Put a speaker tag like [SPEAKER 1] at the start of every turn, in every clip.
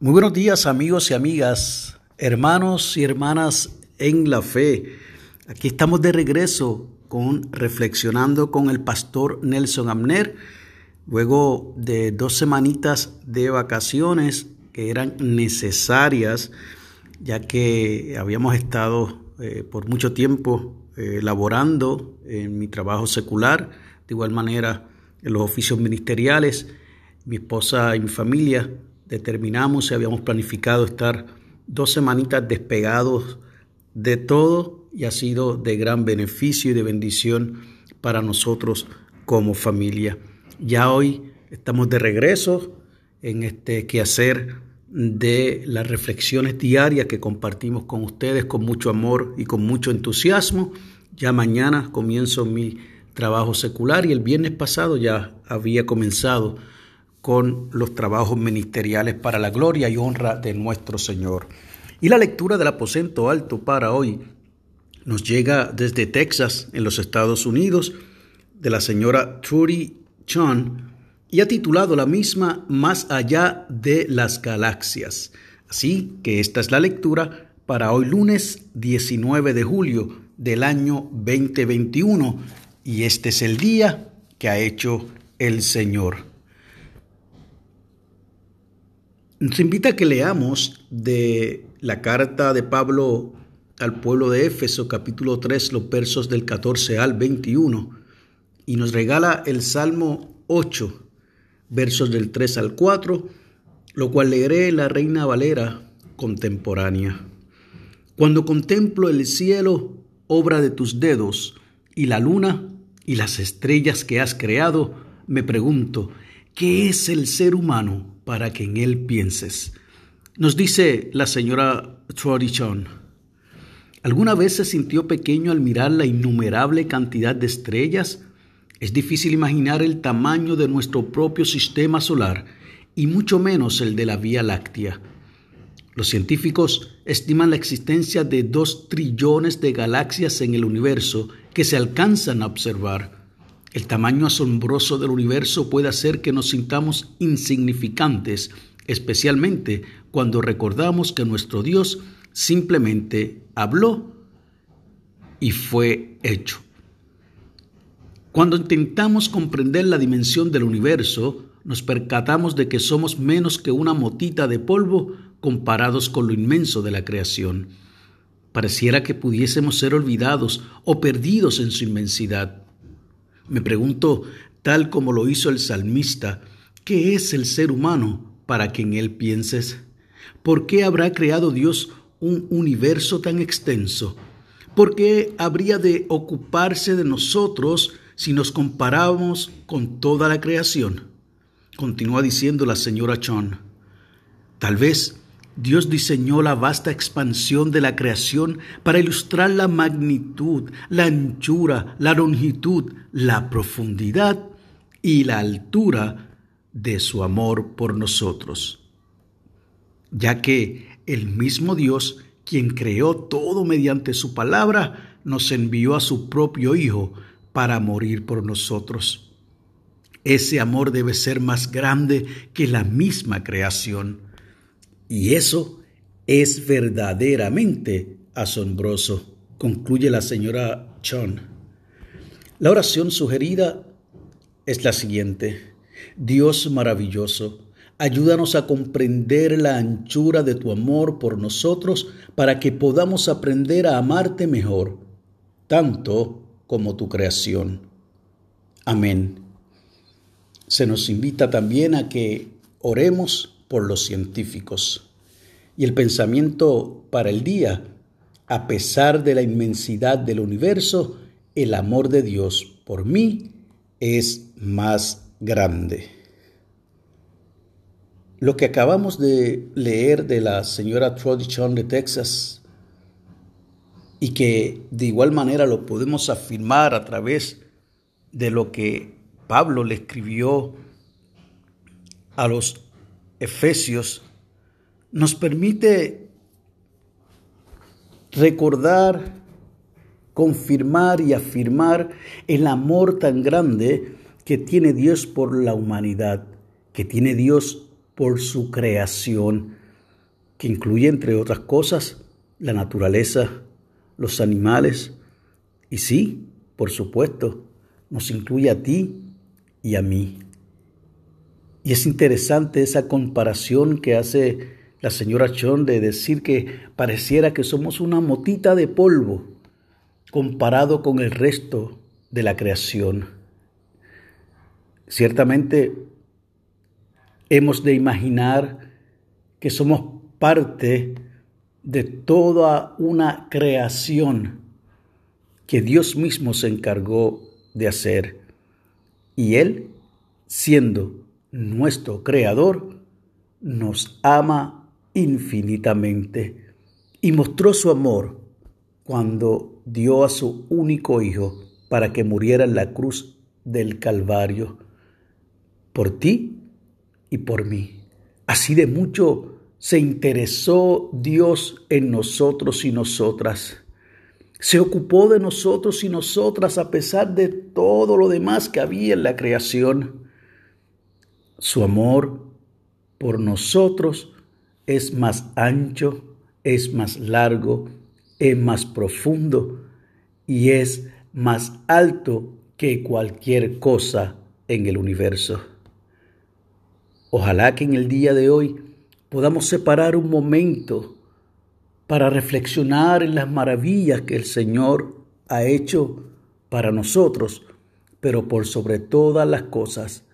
[SPEAKER 1] Muy buenos días amigos y amigas, hermanos y hermanas en la fe. Aquí estamos de regreso con reflexionando con el pastor Nelson Amner, luego de dos semanitas de vacaciones que eran necesarias, ya que habíamos estado eh, por mucho tiempo eh, laborando en mi trabajo secular, de igual manera en los oficios ministeriales, mi esposa y mi familia determinamos y habíamos planificado estar dos semanitas despegados de todo y ha sido de gran beneficio y de bendición para nosotros como familia. Ya hoy estamos de regreso en este quehacer de las reflexiones diarias que compartimos con ustedes con mucho amor y con mucho entusiasmo. Ya mañana comienzo mi trabajo secular y el viernes pasado ya había comenzado con los trabajos ministeriales para la gloria y honra de nuestro Señor. Y la lectura del aposento alto para hoy nos llega desde Texas, en los Estados Unidos, de la señora Trudy Chun, y ha titulado la misma Más allá de las galaxias. Así que esta es la lectura para hoy lunes 19 de julio del año 2021, y este es el día que ha hecho el Señor. Nos invita a que leamos de la carta de Pablo al pueblo de Éfeso, capítulo 3, los versos del 14 al 21, y nos regala el Salmo 8, versos del 3 al 4, lo cual leeré la Reina Valera contemporánea. Cuando contemplo el cielo, obra de tus dedos, y la luna y las estrellas que has creado, me pregunto, ¿qué es el ser humano? Para que en él pienses. Nos dice la señora Tradition, ¿alguna vez se sintió pequeño al mirar la innumerable cantidad de estrellas? Es difícil imaginar el tamaño de nuestro propio sistema solar y mucho menos el de la Vía Láctea. Los científicos estiman la existencia de dos trillones de galaxias en el universo que se alcanzan a observar. El tamaño asombroso del universo puede hacer que nos sintamos insignificantes, especialmente cuando recordamos que nuestro Dios simplemente habló y fue hecho. Cuando intentamos comprender la dimensión del universo, nos percatamos de que somos menos que una motita de polvo comparados con lo inmenso de la creación. Pareciera que pudiésemos ser olvidados o perdidos en su inmensidad. Me pregunto, tal como lo hizo el salmista, ¿qué es el ser humano para que en él pienses? ¿Por qué habrá creado Dios un universo tan extenso? ¿Por qué habría de ocuparse de nosotros si nos comparamos con toda la creación? Continúa diciendo la señora Chon. Tal vez Dios diseñó la vasta expansión de la creación para ilustrar la magnitud, la anchura, la longitud, la profundidad y la altura de su amor por nosotros. Ya que el mismo Dios, quien creó todo mediante su palabra, nos envió a su propio Hijo para morir por nosotros. Ese amor debe ser más grande que la misma creación. Y eso es verdaderamente asombroso, concluye la señora Chon. La oración sugerida es la siguiente. Dios maravilloso, ayúdanos a comprender la anchura de tu amor por nosotros para que podamos aprender a amarte mejor, tanto como tu creación. Amén. Se nos invita también a que oremos por los científicos. Y el pensamiento para el día, a pesar de la inmensidad del universo, el amor de Dios por mí es más grande. Lo que acabamos de leer de la señora Tradition de Texas y que de igual manera lo podemos afirmar a través de lo que Pablo le escribió a los Efesios nos permite recordar, confirmar y afirmar el amor tan grande que tiene Dios por la humanidad, que tiene Dios por su creación. que incluye, entre otras cosas, la naturaleza, los animales y sí, por supuesto, nos incluye a ti y a mí. Y es interesante esa comparación que hace la señora Chon de decir que pareciera que somos una motita de polvo comparado con el resto de la creación. Ciertamente hemos de imaginar que somos parte de toda una creación que Dios mismo se encargó de hacer. Y Él, siendo nuestro creador, nos ama infinitamente y mostró su amor cuando dio a su único hijo para que muriera en la cruz del Calvario, por ti y por mí. Así de mucho se interesó Dios en nosotros y nosotras. Se ocupó de nosotros y nosotras a pesar de todo lo demás que había en la creación. Su amor por nosotros es más ancho, es más largo, es más profundo y es más alto que cualquier cosa en el universo. Ojalá que en el día de hoy podamos separar un momento para reflexionar en las maravillas que el Señor ha hecho para nosotros, pero por sobre todas las cosas,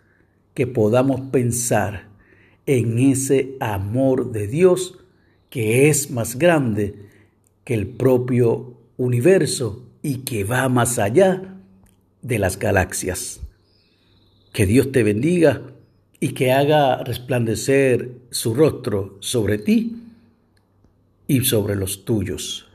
[SPEAKER 1] que podamos pensar en ese amor de Dios que es más grande que el propio universo y que va más allá de las galaxias. Que Dios te bendiga y que haga resplandecer su rostro sobre ti y sobre los tuyos.